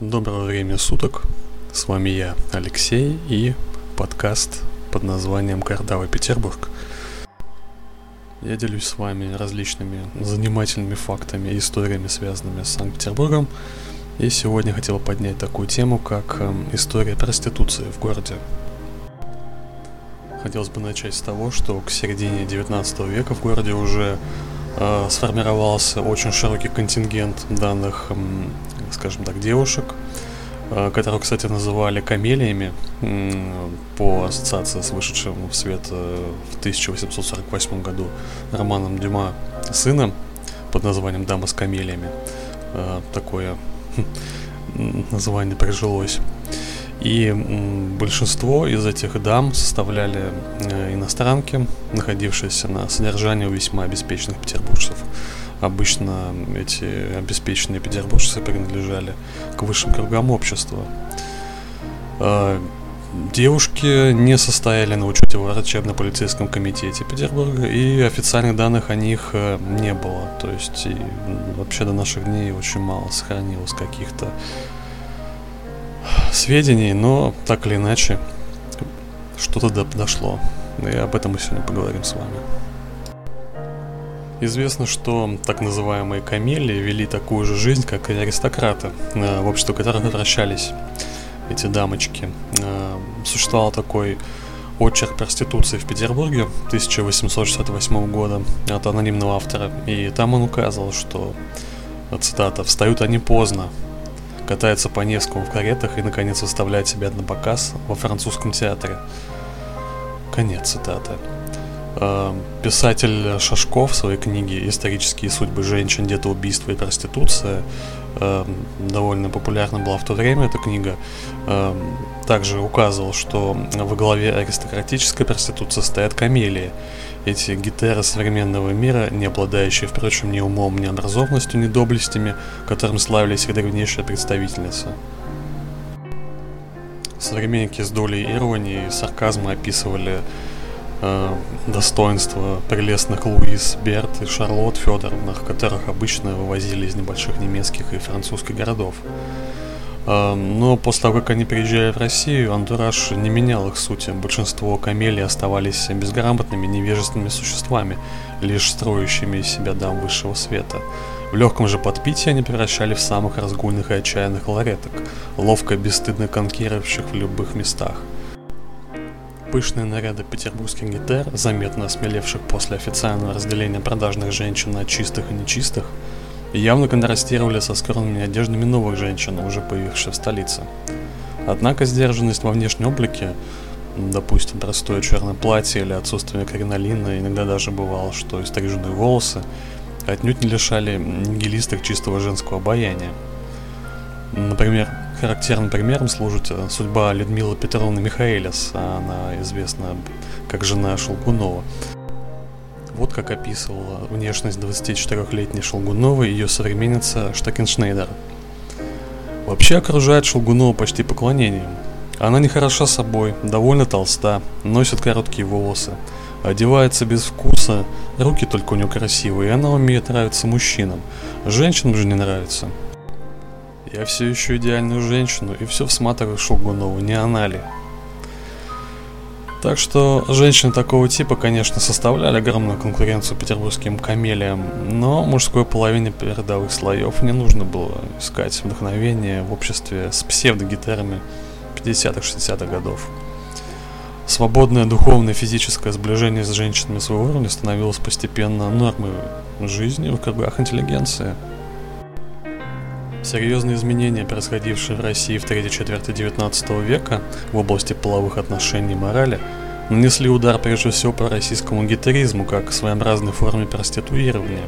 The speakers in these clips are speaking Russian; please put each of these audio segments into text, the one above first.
Доброго времени суток. С вами я, Алексей, и подкаст под названием «Кардавый Петербург». Я делюсь с вами различными занимательными фактами и историями, связанными с Санкт-Петербургом. И сегодня хотел поднять такую тему, как э, история проституции в городе. Хотелось бы начать с того, что к середине 19 века в городе уже э, сформировался очень широкий контингент данных скажем так, девушек, э, которых, кстати, называли камелиями по ассоциации с вышедшим в свет э, в 1848 году романом Дюма сыном под названием «Дама с камелиями». Э, такое хм, название прижилось. И большинство из этих дам составляли иностранки, находившиеся на содержании у весьма обеспеченных петербуржцев. Обычно эти обеспеченные петербуржцы принадлежали к высшим кругам общества. А, девушки не состояли на учете в врачебно-полицейском комитете Петербурга, и официальных данных о них э, не было. То есть и вообще до наших дней очень мало сохранилось каких-то сведений, но так или иначе что-то дошло. И об этом мы сегодня поговорим с вами. Известно, что так называемые камелии вели такую же жизнь, как и аристократы, э, в общество которых возвращались эти дамочки. Э, существовал такой очерк проституции в Петербурге 1868 года от анонимного автора, и там он указывал, что, цитата, «встают они поздно, катаются по Невскому в каретах и, наконец, выставляют себя на показ во французском театре». Конец цитаты. Э, писатель Шашков в своей книге «Исторические судьбы женщин, где-то убийство и проституция» э, довольно популярна была в то время эта книга. Э, также указывал, что во главе аристократической проституции стоят камелии. Эти гитеры современного мира, не обладающие, впрочем, ни умом, ни образованностью, ни доблестями, которым славились их древнейшие представительницы. Современники с долей иронии и сарказма описывали э, достоинства прелестных Луис Берт и Шарлотт Федоровнах, которых обычно вывозили из небольших немецких и французских городов. Э, но после того, как они приезжали в Россию, антураж не менял их сути. Большинство камелий оставались безграмотными, невежественными существами, лишь строящими из себя дам высшего света. В легком же подпитии они превращали в самых разгульных и отчаянных лареток, ловко бесстыдно конкирующих в любых местах – Пышные наряды петербургских гитар, заметно осмелевших после официального разделения продажных женщин на чистых и нечистых, явно контрастировали со скромными одеждами новых женщин, уже появившихся в столице. Однако сдержанность во внешнем облике, допустим, простое черное платье или отсутствие кринолина, иногда даже бывало, что и стриженные волосы, отнюдь не лишали нигилисток чистого женского обаяния. Например, Характерным примером служит э, судьба Людмилы Петровны Михаэлис, она известна как жена Шелгунова. Вот как описывала внешность 24-летней Шелгуновой ее современница Штакеншнейдер. Вообще окружает Шелгунова почти поклонением. Она не хороша собой, довольно толста, носит короткие волосы, одевается без вкуса, руки только у нее красивые, и она умеет нравиться мужчинам. Женщинам же не нравится. Я все еще идеальную женщину и все всматриваю Шелгунову, не она ли? Так что женщины такого типа, конечно, составляли огромную конкуренцию петербургским камелиям, но мужской половине передовых слоев не нужно было искать вдохновение в обществе с псевдогитарами 50-60-х годов. Свободное духовное и физическое сближение с женщинами своего уровня становилось постепенно нормой жизни в кругах интеллигенции – Серьезные изменения, происходившие в России в третьей четверти XIX века в области половых отношений и морали, нанесли удар прежде всего по российскому гетеризму как своеобразной форме проституирования.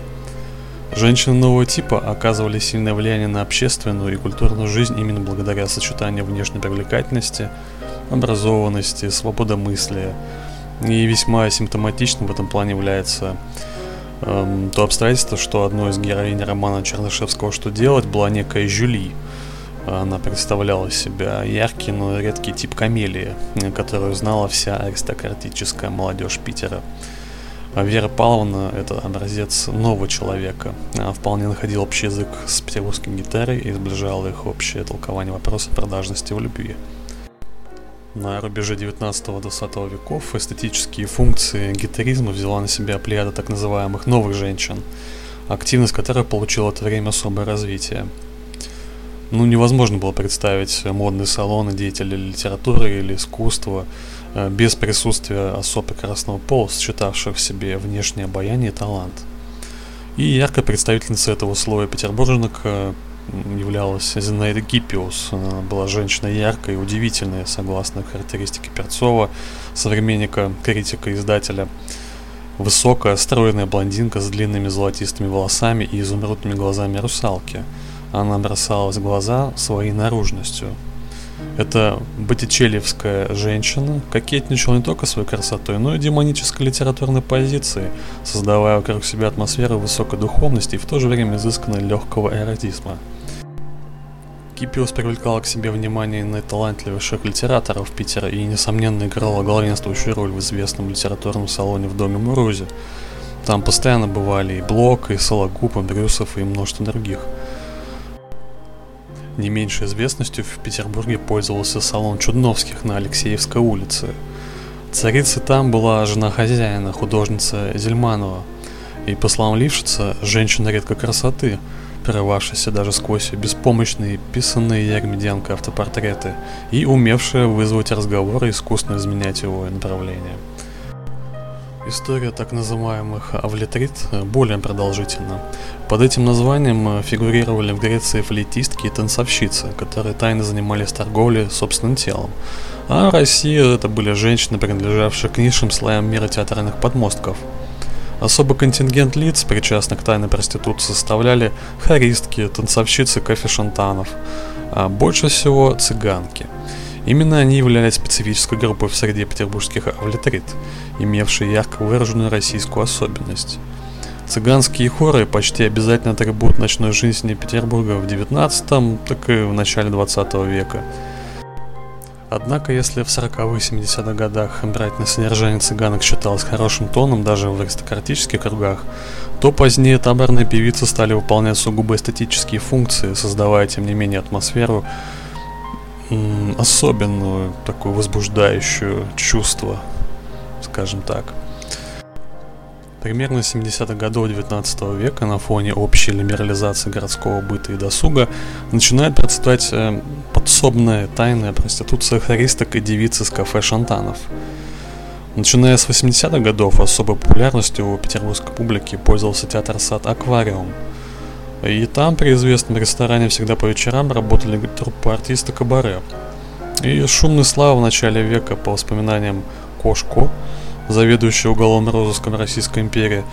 Женщины нового типа оказывали сильное влияние на общественную и культурную жизнь именно благодаря сочетанию внешней привлекательности, образованности, свободомыслия. И весьма симптоматичным в этом плане является эм, то обстоятельство, что одной из героинь романа Чернышевского «Что делать» была некая Жюли. Она представляла себя яркий, но редкий тип камелии, которую знала вся аристократическая молодежь Питера. Вера Павловна – это образец нового человека. Она вполне находила общий язык с петербургской гитарой и сближала их общее толкование вопроса продажности в любви. На рубеже 19-20 веков эстетические функции гитаризма взяла на себя плеяда так называемых новых женщин, активность которых получила в это время особое развитие. Ну, невозможно было представить модные салоны деятелей литературы или искусства э, без присутствия особ прекрасного пола, сочетавших в себе внешнее обаяние и талант. И яркой представительницей этого слоя петербурженок э, являлась Зинаида Гиппиус. Она была женщина яркая и удивительная, согласно характеристике Перцова, современника, критика, издателя. Высокая, стройная блондинка с длинными золотистыми волосами и изумрудными глазами русалки. Она бросалась в глаза своей наружностью. Эта боттичелевская женщина кокетничала не только своей красотой, но и демонической литературной позицией, создавая вокруг себя атмосферу высокой духовности и в то же время изысканной легкого эротизма. Кипиус привлекала к себе внимание наиталантливейших литераторов Питера и, несомненно, играла главенствующую роль в известном литературном салоне в Доме Мурузи. Там постоянно бывали и Блок, и Сологуб, и Брюсов, и множество других. Не меньшей известностью в Петербурге пользовался салон Чудновских на Алексеевской улице. Царицей там была жена хозяина, художница Зельманова, и, по словам Лившица, женщина редкой красоты – прорывавшаяся даже сквозь беспомощные, писанные Ермиденко автопортреты и умевшая вызвать разговор и искусно изменять его направление. История так называемых авлетрит более продолжительна. Под этим названием фигурировали в Греции флейтистки и танцовщицы, которые тайно занимались торговлей собственным телом. А в России это были женщины, принадлежавшие к низшим слоям мира театральных подмостков – Особый контингент лиц, причастных к тайной проституции, составляли хористки, танцовщицы кофе-шантанов, а больше всего цыганки. Именно они являлись специфической группой в среде петербургских авлитрит, имевшей ярко выраженную российскую особенность. Цыганские хоры почти обязательно атрибут ночной жизни Петербурга в XIX, так и в начале XX века – Однако, если в 40-70-х годах брать на содержание цыганок считалось хорошим тоном даже в аристократических кругах, то позднее таборные певицы стали выполнять сугубо эстетические функции, создавая, тем не менее, атмосферу особенную, такую возбуждающую чувство, скажем так. Примерно с 70-х годов 19 века на фоне общей либерализации городского быта и досуга начинает процветать э, подсобная тайная проституция хористок и девиц из кафе Шантанов. Начиная с 80-х годов особой популярностью у петербургской публики пользовался театр «Сад Аквариум». И там при известном ресторане всегда по вечерам работали труппы артиста Кабаре. И шумный слава в начале века, по воспоминаниям Кошко, заведующий уголовным розыском Российской империи,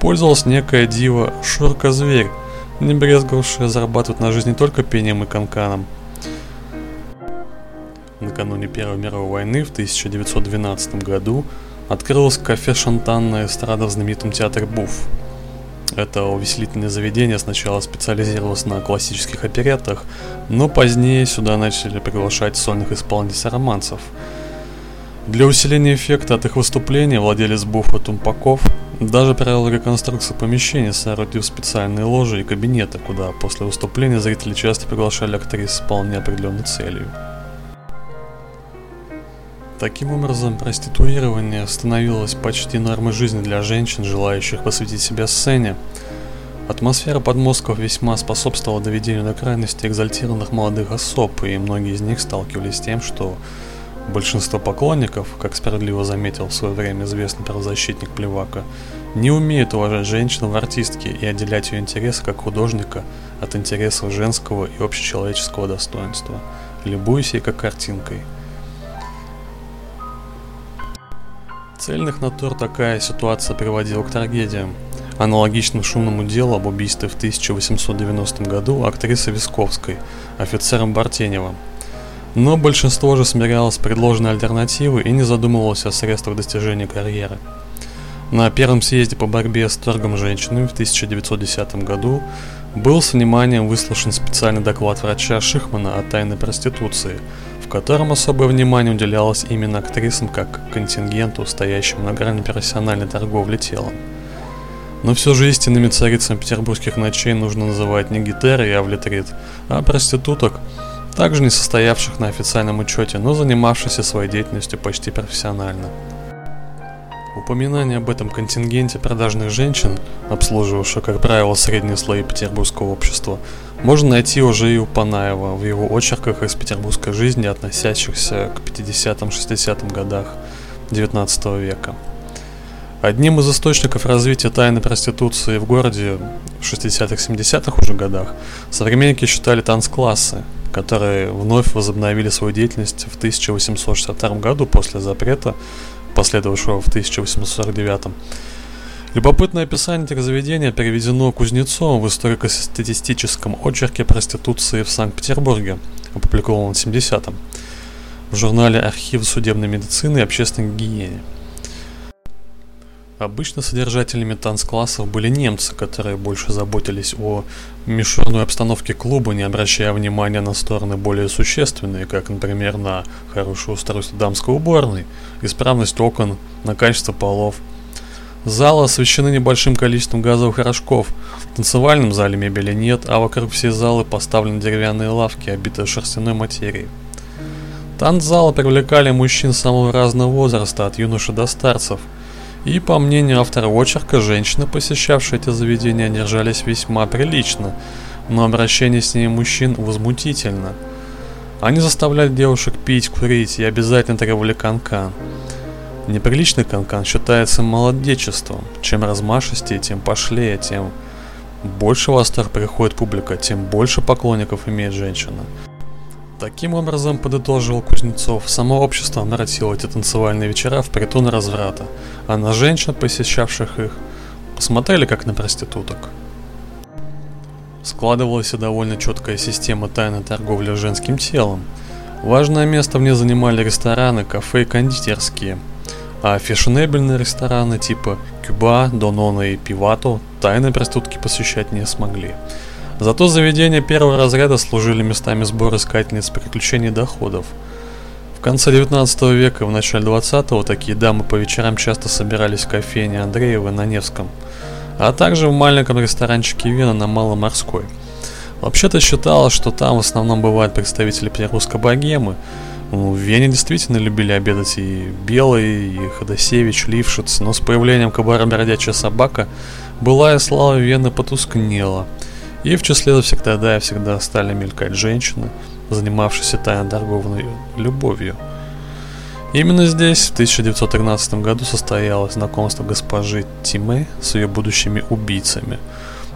пользовалась некая дива Шурка-зверь, не брезговавшая зарабатывать на жизнь не только пением и канканом. Накануне Первой мировой войны в 1912 году открылось кафе «Шантанная эстрада» в знаменитом театре Буф. Это увеселительное заведение сначала специализировалось на классических опереттах, но позднее сюда начали приглашать сольных исполнителей романсов – для усиления эффекта от их выступления владелец буфа Тумпаков даже провел реконструкцию помещения, соорудив специальные ложи и кабинеты, куда после выступления зрители часто приглашали актрис с вполне определенной целью. Таким образом, проституирование становилось почти нормой жизни для женщин, желающих посвятить себя сцене. Атмосфера подмостков весьма способствовала доведению до крайности экзальтированных молодых особ, и многие из них сталкивались с тем, что Большинство поклонников, как справедливо заметил в свое время известный правозащитник Плевака, не умеют уважать женщину в артистке и отделять ее интересы как художника от интересов женского и общечеловеческого достоинства, любуясь ей как картинкой. Цельных натур такая ситуация приводила к трагедиям. Аналогично шумному делу об убийстве в 1890 году актрисы Висковской, офицером Бартенева, но большинство же смирялось с предложенной альтернативой и не задумывалось о средствах достижения карьеры. На первом съезде по борьбе с торгом женщинами в 1910 году был с вниманием выслушан специальный доклад врача Шихмана о тайной проституции, в котором особое внимание уделялось именно актрисам как контингенту, стоящему на грани профессиональной торговли телом. Но все же истинными царицами петербургских ночей нужно называть не гитары и авлитрит, а проституток, также не состоявших на официальном учете, но занимавшихся своей деятельностью почти профессионально. Упоминание об этом контингенте продажных женщин, обслуживавших, как правило, средние слои петербургского общества, можно найти уже и у Панаева в его очерках из петербургской жизни, относящихся к 50-60-м годах XIX века. Одним из источников развития тайны проституции в городе в 60-70-х уже годах современники считали танцклассы, которые вновь возобновили свою деятельность в 1862 году после запрета последовавшего в 1849 Любопытное описание этих заведений переведено Кузнецовым в историко-статистическом очерке проституции в Санкт-Петербурге, опубликованном в 70-м, в журнале «Архив судебной медицины и общественной гигиены». Обычно содержателями танцклассов были немцы, которые больше заботились о мишурной обстановке клуба, не обращая внимания на стороны более существенные, как, например, на хорошее устройство дамской уборной, исправность окон, на качество полов. Залы освещены небольшим количеством газовых рожков. В танцевальном зале мебели нет, а вокруг всей залы поставлены деревянные лавки, обитые шерстяной материей. Танцзалы привлекали мужчин самого разного возраста, от юноши до старцев – и, по мнению автора очерка, женщины, посещавшие эти заведения, держались весьма прилично, но обращение с ними мужчин возмутительно. Они заставляли девушек пить, курить и обязательно требовали канкан. Неприличный канкан считается молодечеством. Чем размашистее, тем пошлее, тем больше восторг приходит публика, тем больше поклонников имеет женщина. Таким образом, подытожил Кузнецов, само общество обратило эти танцевальные вечера в притон разврата, а на женщин, посещавших их, посмотрели как на проституток. Складывалась и довольно четкая система тайной торговли женским телом. Важное место в ней занимали рестораны, кафе и кондитерские, а фешенебельные рестораны типа Кюба, Донона и Пивато тайной проститутки посещать не смогли. Зато заведения первого разряда служили местами сбора искательниц приключений доходов. В конце 19 века и в начале 20-го такие дамы по вечерам часто собирались в кофейне Андреева на Невском, а также в маленьком ресторанчике Вена на Маломорской. Вообще-то считалось, что там в основном бывают представители петербургской богемы. Ну, в Вене действительно любили обедать и Белый, и Ходосевич, Лившиц, но с появлением кабара «Бродячая собака» былая слава Вены потускнела – и в числе завсегда и всегда стали мелькать женщины, занимавшиеся тайно торговной любовью. Именно здесь в 1913 году состоялось знакомство госпожи Тиме с ее будущими убийцами.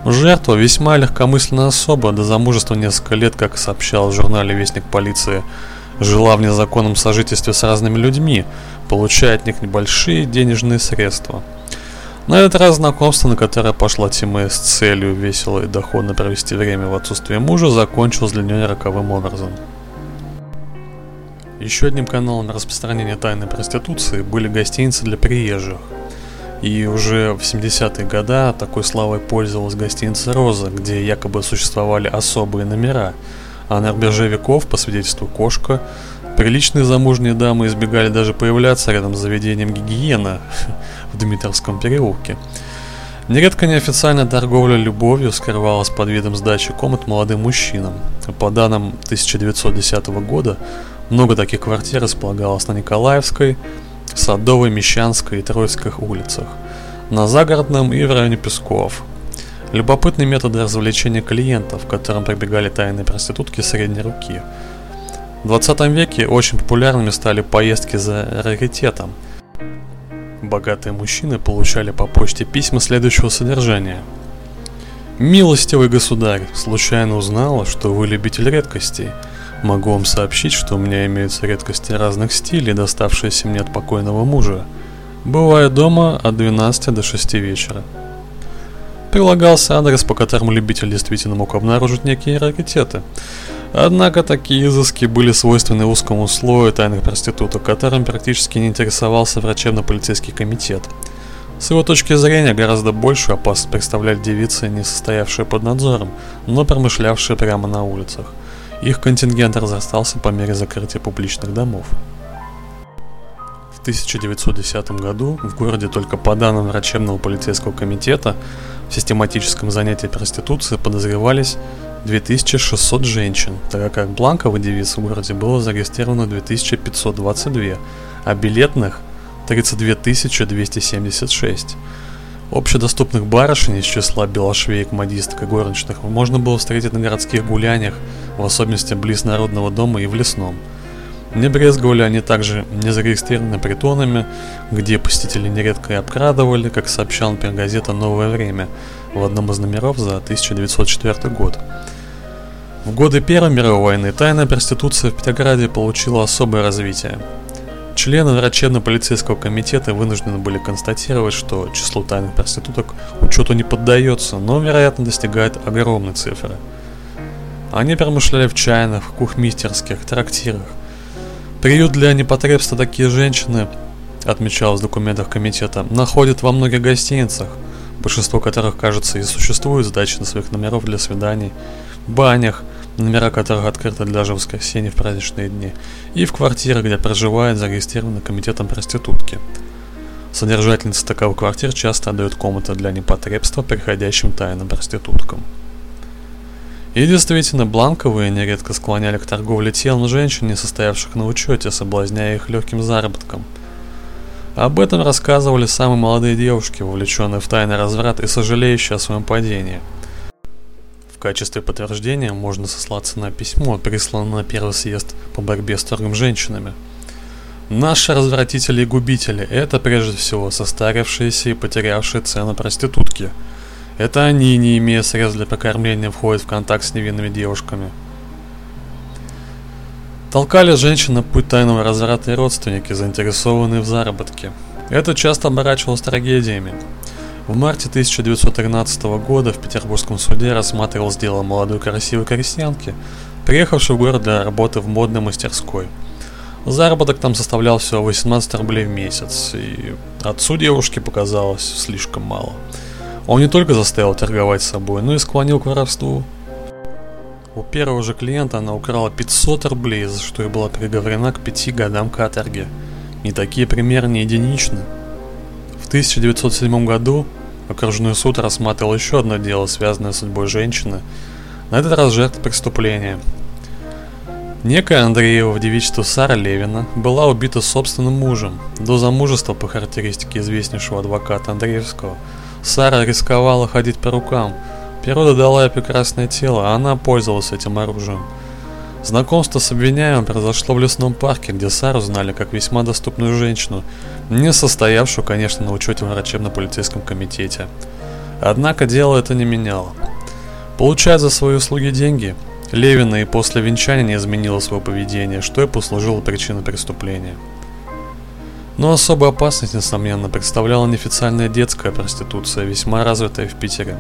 Жертва весьма легкомысленная особа, до замужества несколько лет, как сообщал в журнале «Вестник полиции», жила в незаконном сожительстве с разными людьми, получая от них небольшие денежные средства – на этот раз знакомство, на которое пошла Тиме с целью весело и доходно провести время в отсутствие мужа, закончилось для нее роковым образом. Еще одним каналом распространения тайной проституции были гостиницы для приезжих. И уже в 70-е годы такой славой пользовалась гостиница «Роза», где якобы существовали особые номера, а на рубеже веков, по свидетельству Кошка, приличные замужние дамы избегали даже появляться рядом с заведением гигиена, в Дмитровском переулке. Нередко неофициальная торговля любовью скрывалась под видом сдачи комнат молодым мужчинам. По данным 1910 года, много таких квартир располагалось на Николаевской, Садовой, Мещанской и Троицких улицах, на Загородном и в районе Песков. Любопытный метод развлечения клиентов, к которым прибегали тайные проститутки средней руки. В 20 веке очень популярными стали поездки за раритетом – Богатые мужчины получали по почте письма следующего содержания. «Милостивый государь, случайно узнала, что вы любитель редкостей. Могу вам сообщить, что у меня имеются редкости разных стилей, доставшиеся мне от покойного мужа. Бываю дома от 12 до 6 вечера». Прилагался адрес, по которому любитель действительно мог обнаружить некие раритеты – Однако такие изыски были свойственны узкому слою тайных проституток, которым практически не интересовался врачебно-полицейский комитет. С его точки зрения гораздо большую опасность представляли девицы, не состоявшие под надзором, но промышлявшие прямо на улицах. Их контингент разрастался по мере закрытия публичных домов. В 1910 году в городе только по данным врачебного полицейского комитета в систематическом занятии проституции подозревались 2600 женщин, тогда как бланковых девиц в городе было зарегистрировано 2522, а билетных 32 276. Общедоступных барышень из числа белошвеек, модисток и горничных можно было встретить на городских гуляниях, в особенности близ Народного дома и в Лесном. Не брезговали они также незарегистрированными притонами, где посетители нередко и обкрадывали, как сообщал, например, газета «Новое время» в одном из номеров за 1904 год. В годы Первой мировой войны тайная проституция в Петрограде получила особое развитие. Члены врачебно-полицейского комитета вынуждены были констатировать, что число тайных проституток учету не поддается, но, вероятно, достигает огромной цифры. Они промышляли в чайных, кухмистерских, трактирах. Приют для непотребства такие женщины, отмечалось в документах комитета, находят во многих гостиницах, большинство которых, кажется, и существует сдачи на своих номеров для свиданий, банях – номера которых открыты даже в воскресенье в праздничные дни, и в квартирах, где проживает зарегистрированный комитетом проститутки. Содержательницы таковых квартир часто отдают комнаты для непотребства приходящим тайным проституткам. И действительно, бланковые нередко склоняли к торговле телом женщин, не состоявших на учете, соблазняя их легким заработком. Об этом рассказывали самые молодые девушки, вовлеченные в тайный разврат и сожалеющие о своем падении – в качестве подтверждения можно сослаться на письмо, присланное на первый съезд по борьбе с торгом женщинами. Наши развратители и губители – это прежде всего состарившиеся и потерявшие цену проститутки. Это они, не имея средств для покормления, входят в контакт с невинными девушками. Толкали женщин на путь тайного разврата и родственники, заинтересованные в заработке. Это часто оборачивалось трагедиями. В марте 1913 года в Петербургском суде рассматривалось дело молодой красивой крестьянки, приехавшей в город для работы в модной мастерской. Заработок там составлял всего 18 рублей в месяц, и отцу девушки показалось слишком мало. Он не только заставил торговать собой, но и склонил к воровству. У первого же клиента она украла 500 рублей, за что и была приговорена к пяти годам каторги. И такие примеры не единичны. В 1907 году окружной суд рассматривал еще одно дело, связанное с судьбой женщины, на этот раз жертв преступления. Некая Андреева в девичестве Сара Левина была убита собственным мужем. До замужества, по характеристике известнейшего адвоката Андреевского, Сара рисковала ходить по рукам. Природа дала ей прекрасное тело, а она пользовалась этим оружием – Знакомство с обвиняемым произошло в лесном парке, где Сару знали как весьма доступную женщину, не состоявшую, конечно, на учете в врачебно-полицейском комитете. Однако дело это не меняло. Получая за свои услуги деньги, Левина и после венчания не изменила свое поведение, что и послужило причиной преступления. Но особую опасность, несомненно, представляла неофициальная детская проституция, весьма развитая в Питере.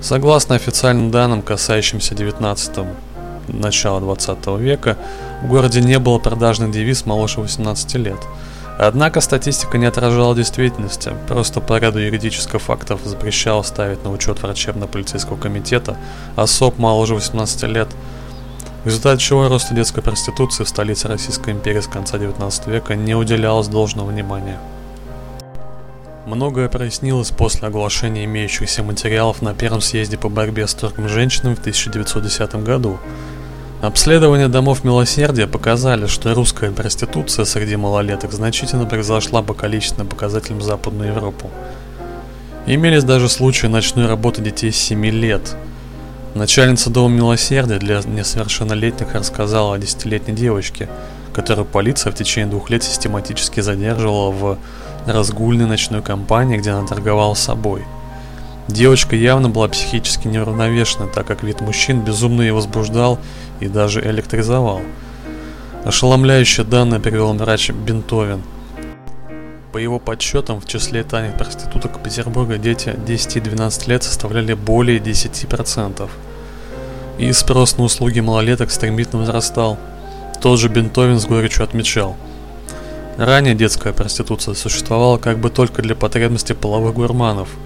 Согласно официальным данным, касающимся 19 начала 20 века в городе не было продажных девиз моложе 18 лет. Однако статистика не отражала действительности, просто по ряду юридических фактов запрещала ставить на учет врачебно-полицейского комитета особ моложе 18 лет, в результате чего росту детской проституции в столице Российской империи с конца 19 века не уделялось должного внимания. Многое прояснилось после оглашения имеющихся материалов на первом съезде по борьбе с торгом женщинами в 1910 году, Обследования домов милосердия показали, что русская проституция среди малолеток значительно превзошла по количественным показателям Западную Европу. Имелись даже случаи ночной работы детей с 7 лет. Начальница Дома Милосердия для несовершеннолетних рассказала о десятилетней девочке, которую полиция в течение двух лет систематически задерживала в разгульной ночной компании, где она торговала собой – Девочка явно была психически неуравновешена, так как вид мужчин безумно ее возбуждал и даже электризовал. Ошеломляющие данные привел врач Бентовин. По его подсчетам, в числе тайных проституток Петербурга дети 10-12 лет составляли более 10%. И спрос на услуги малолеток стремительно возрастал. Тот же Бентовин с горечью отмечал. Ранее детская проституция существовала как бы только для потребностей половых гурманов –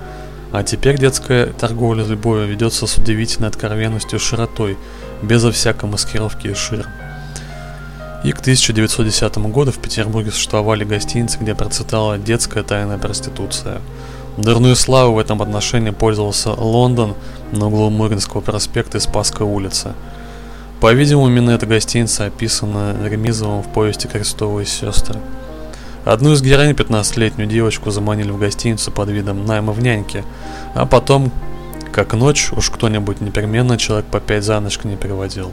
а теперь детская торговля любовью ведется с удивительной откровенностью и широтой, безо всякой маскировки и шир. И к 1910 году в Петербурге существовали гостиницы, где процветала детская тайная проституция. Дурную славу в этом отношении пользовался Лондон на углу Муринского проспекта и Спасской улицы. По-видимому, именно эта гостиница описана Ремизовым в повести «Крестовые сестры». Одну из героинь, 15-летнюю девочку, заманили в гостиницу под видом найма в няньке, а потом, как ночь, уж кто-нибудь непременно человек по пять за ночь не переводил.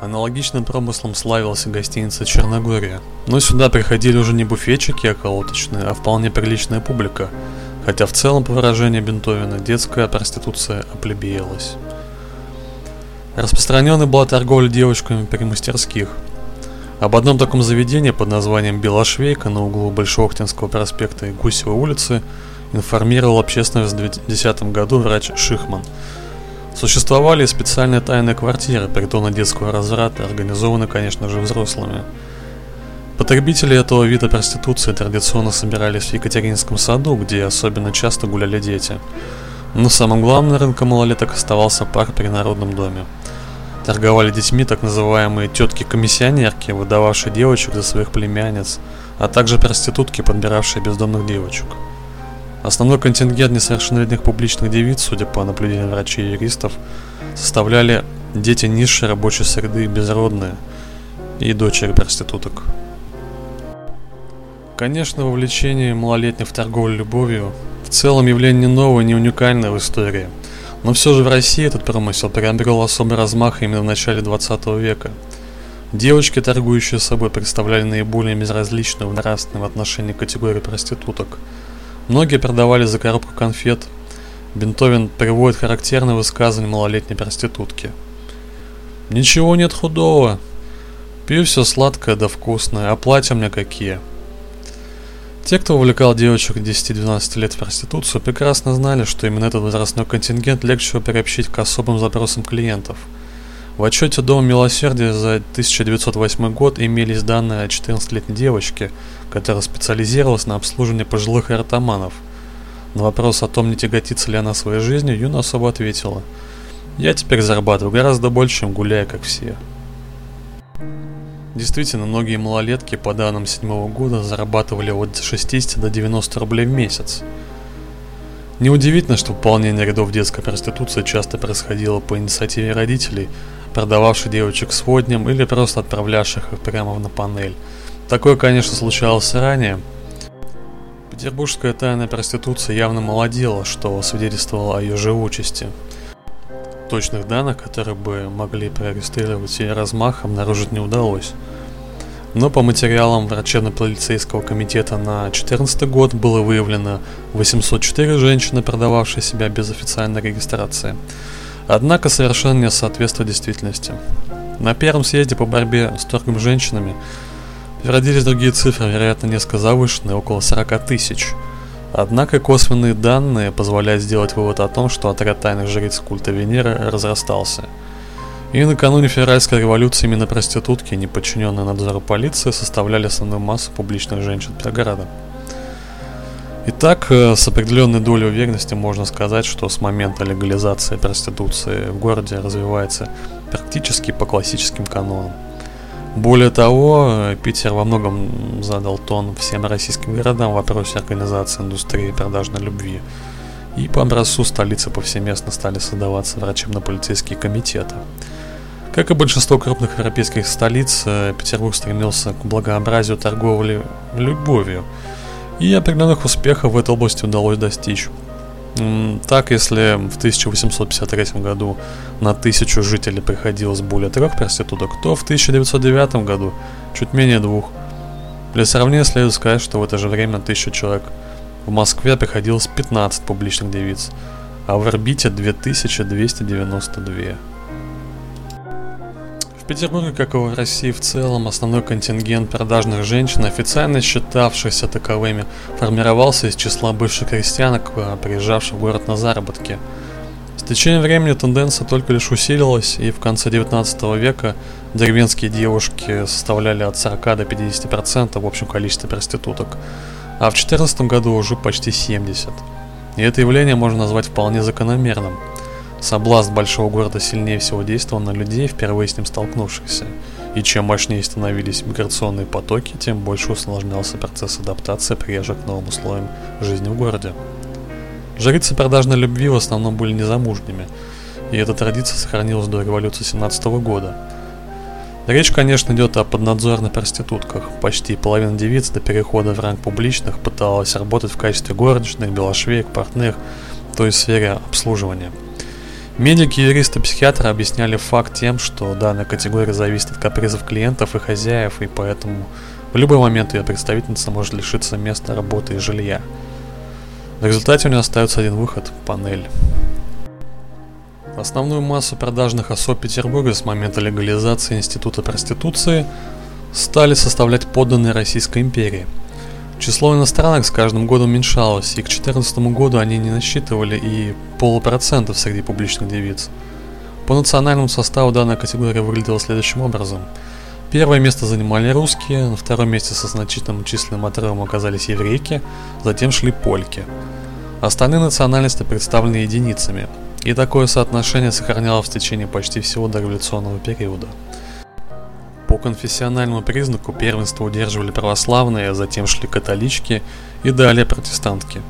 Аналогичным промыслом славился гостиница «Черногория». Но сюда приходили уже не буфетчики околоточные, а вполне приличная публика, хотя в целом, по выражению Бентовина, детская проституция оплебеялась. Распространенной была торговля девочками при мастерских. Об одном таком заведении под названием «Белошвейка» на углу Большоохтинского проспекта и Гусевой улицы информировал общественность в 2010 году врач Шихман – Существовали специальные тайные квартиры, притоны детского разврата, организованные, конечно же, взрослыми. Потребители этого вида проституции традиционно собирались в Екатеринском саду, где особенно часто гуляли дети. Но самым главным рынком малолеток оставался парк при Народном доме. Торговали детьми так называемые тетки-комиссионерки, выдававшие девочек за своих племянниц, а также проститутки, подбиравшие бездомных девочек – Основной контингент несовершеннолетних публичных девиц, судя по наблюдениям врачей и юристов, составляли дети низшей рабочей среды, безродные и дочери проституток. Конечно, вовлечение малолетних в торговлю любовью в целом явление не новое, не уникальное в истории. Но все же в России этот промысел приобрел особый размах именно в начале 20 века. Девочки, торгующие собой, представляли наиболее безразличную в нравственном отношении категорию проституток – Многие продавали за коробку конфет. Бентовин приводит характерное высказывание малолетней проститутки. «Ничего нет худого. Пью все сладкое да вкусное, а платья мне какие». Те, кто увлекал девочек 10-12 лет в проституцию, прекрасно знали, что именно этот возрастной контингент легче всего приобщить к особым запросам клиентов – в отчете Дома Милосердия за 1908 год имелись данные о 14-летней девочке, которая специализировалась на обслуживании пожилых эротоманов. На вопрос о том, не тяготится ли она своей жизнью, Юна особо ответила. «Я теперь зарабатываю гораздо больше, чем гуляя, как все». Действительно, многие малолетки, по данным седьмого года, зарабатывали от 60 до 90 рублей в месяц. Неудивительно, что выполнение рядов детской проституции часто происходило по инициативе родителей, продававших девочек сводням или просто отправлявших их прямо на панель. Такое, конечно, случалось ранее. Петербургская тайная проституция явно молодела, что свидетельствовало о ее живучести. Точных данных, которые бы могли проиллюстрировать ее размах, обнаружить не удалось. Но по материалам врачебно-полицейского комитета на 2014 год было выявлено 804 женщины, продававшие себя без официальной регистрации. Однако совершенно не соответствует действительности. На первом съезде по борьбе с торгом женщинами родились другие цифры, вероятно, несколько завышенные, около 40 тысяч. Однако косвенные данные позволяют сделать вывод о том, что отряд тайных жриц культа Венеры разрастался – и накануне февральской революции именно проститутки, не подчиненные надзору полиции, составляли основную массу публичных женщин Петрограда. Итак, э, с определенной долей уверенности можно сказать, что с момента легализации проституции в городе развивается практически по классическим канонам. Более того, э, Питер во многом задал тон всем российским городам в вопросе организации индустрии продажной любви. И по образцу столицы повсеместно стали создаваться врачебно-полицейские комитеты – как и большинство крупных европейских столиц, э, Петербург стремился к благообразию торговли любовью. И определенных успехов в этой области удалось достичь. Так, если в 1853 году на тысячу жителей приходилось более трех проституток, то в 1909 году чуть менее двух. Для сравнения следует сказать, что в это же время на тысячу человек в Москве приходилось 15 публичных девиц, а в Орбите 2292. В Петербурге, как и в России в целом, основной контингент продажных женщин, официально считавшихся таковыми, формировался из числа бывших крестьянок, э, приезжавших в город на заработки. С течением времени тенденция только лишь усилилась, и в конце 19 века деревенские девушки составляли от 40 до 50% в общем количестве проституток, а в 14 году уже почти 70%. И это явление можно назвать вполне закономерным – Соблазн большого города сильнее всего действовал на людей, впервые с ним столкнувшихся. И чем мощнее становились миграционные потоки, тем больше усложнялся процесс адаптации приезжих к новым условиям жизни в городе. Жрицы продажной любви в основном были незамужними, и эта традиция сохранилась до революции 17 года. Речь, конечно, идет о поднадзорных проститутках. Почти половина девиц до перехода в ранг публичных пыталась работать в качестве горничных, белошвеек, портных, то есть в сфере обслуживания – Медики, юристы, психиатры объясняли факт тем, что данная категория зависит от капризов клиентов и хозяев, и поэтому в любой момент ее представительница может лишиться места работы и жилья. В результате у нее остается один выход – панель. Основную массу продажных особ Петербурга с момента легализации института проституции стали составлять подданные Российской империи – Число иностранок с каждым годом уменьшалось, и к 2014 году они не насчитывали и полупроцентов среди публичных девиц. По национальному составу данная категория выглядела следующим образом. Первое место занимали русские, на втором месте со значительным численным отрывом оказались еврейки, затем шли польки. Остальные национальности представлены единицами, и такое соотношение сохранялось в течение почти всего дореволюционного периода. По конфессиональному признаку первенство удерживали православные, а затем шли католички и далее протестантки.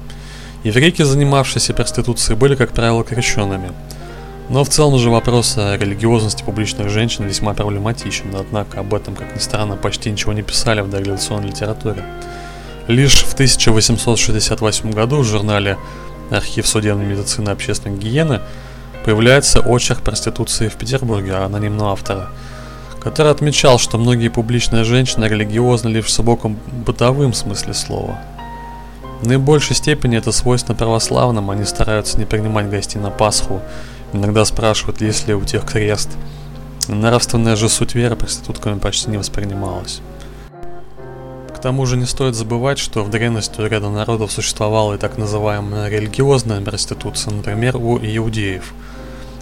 Еврейки, занимавшиеся проституцией, были, как правило, крещенными. Но в целом же вопрос о религиозности публичных женщин весьма проблематичен, однако об этом, как ни странно, почти ничего не писали в дореволюционной литературе. Лишь в 1868 году в журнале «Архив судебной медицины и общественной гигиены» появляется очерк проституции в Петербурге анонимного автора – который отмечал, что многие публичные женщины религиозны лишь в собоком бытовым смысле слова. В наибольшей степени это свойственно православным, они стараются не принимать гостей на Пасху, иногда спрашивают, есть ли у тех крест. Нравственная же суть веры проститутками почти не воспринималась. К тому же не стоит забывать, что в древности у ряда народов существовала и так называемая религиозная проституция, например, у иудеев –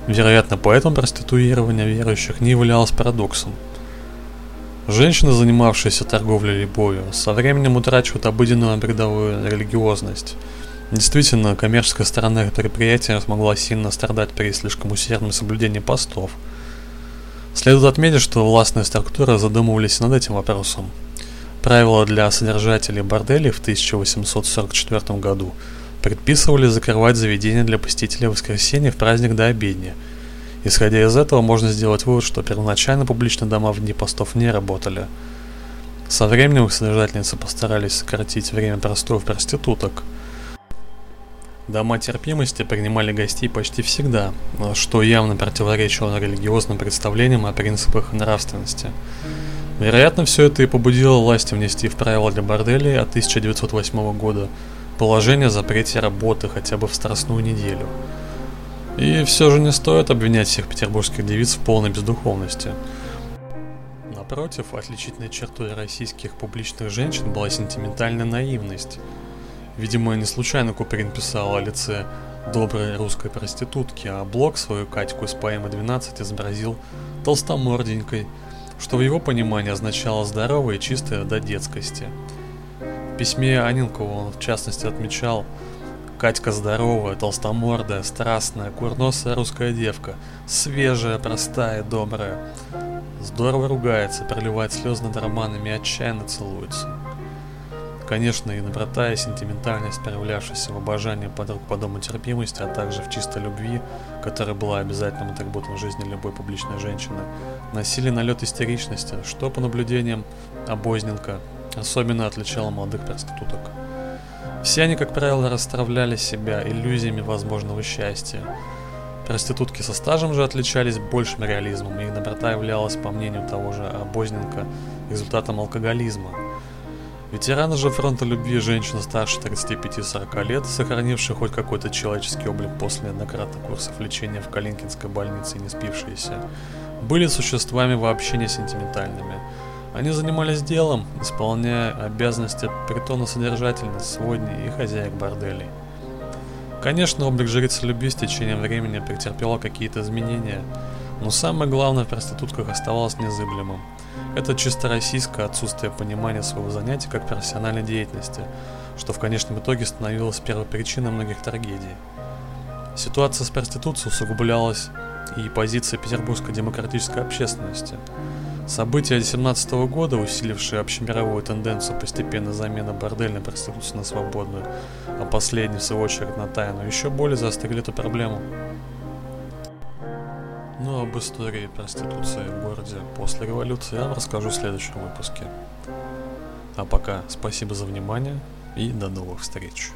Вероятно, поэтому проституирование верующих не являлось парадоксом. Женщины, занимавшиеся торговлей любовью, со временем утрачивают обыденную бредовую религиозность. Действительно, коммерческая сторона предприятия смогла сильно страдать при слишком усердном соблюдении постов. Следует отметить, что властные структуры задумывались над этим вопросом. Правила для содержателей борделей в 1844 году – предписывали закрывать заведения для посетителей в воскресенье в праздник до обедни. Исходя из этого, можно сделать вывод, что первоначально публичные дома в дни постов не работали. Со временем их содержательницы постарались сократить время простоев проституток. Дома терпимости принимали гостей почти всегда, что явно противоречило религиозным представлениям о принципах нравственности. Вероятно, все это и побудило власти внести в правила для борделей от 1908 года – положение о запрете работы хотя бы в страстную неделю. И все же не стоит обвинять всех петербургских девиц в полной бездуховности. Напротив, отличительной чертой российских публичных женщин была сентиментальная наивность. Видимо, не случайно Куприн писал о лице доброй русской проститутки, а Блок свою Катьку из поэмы «12» изобразил толстоморденькой, что в его понимании означало здоровое и чистое до детскости – письме Анинкову он в частности отмечал Катька здоровая, толстомордая, страстная, курносая русская девка, свежая, простая, добрая. Здорово ругается, проливает слезы над романами и отчаянно целуется. Конечно, и доброта, и сентиментальность, проявлявшаяся в обожании подруг по дому терпимости, а также в чистой любви, которая была обязательным атрибутом жизни любой публичной женщины, носили налет истеричности, что, по наблюдениям Обозненко, особенно отличало молодых проституток. Все они, как правило, расстравляли себя иллюзиями возможного счастья. Проститутки со стажем же отличались большим реализмом, и их доброта являлась, по мнению того же Обозненко, результатом алкоголизма. Ветераны же фронта любви женщины старше 35-40 лет, сохранившие хоть какой-то человеческий облик после неоднократных курсов лечения в Калинкинской больнице и не спившиеся, были существами вообще не сентиментальными – они занимались делом, исполняя обязанности притона содержательниц, сводни и хозяек борделей. Конечно, облик жрицы любви с течением времени претерпела какие-то изменения, но самое главное в проститутках оставалось незыблемым. Это чисто российское отсутствие понимания своего занятия как профессиональной деятельности, что в конечном итоге становилось первой причиной многих трагедий. Ситуация с проституцией усугублялась и позиция петербургской демократической общественности. События 2017 года, усилившие общемировую тенденцию постепенной замены бордельной проституции на свободную, а последней, в свою очередь, на тайну, еще более заострили эту проблему. Ну об истории проституции в городе после революции я вам расскажу в следующем выпуске. А пока спасибо за внимание и до новых встреч.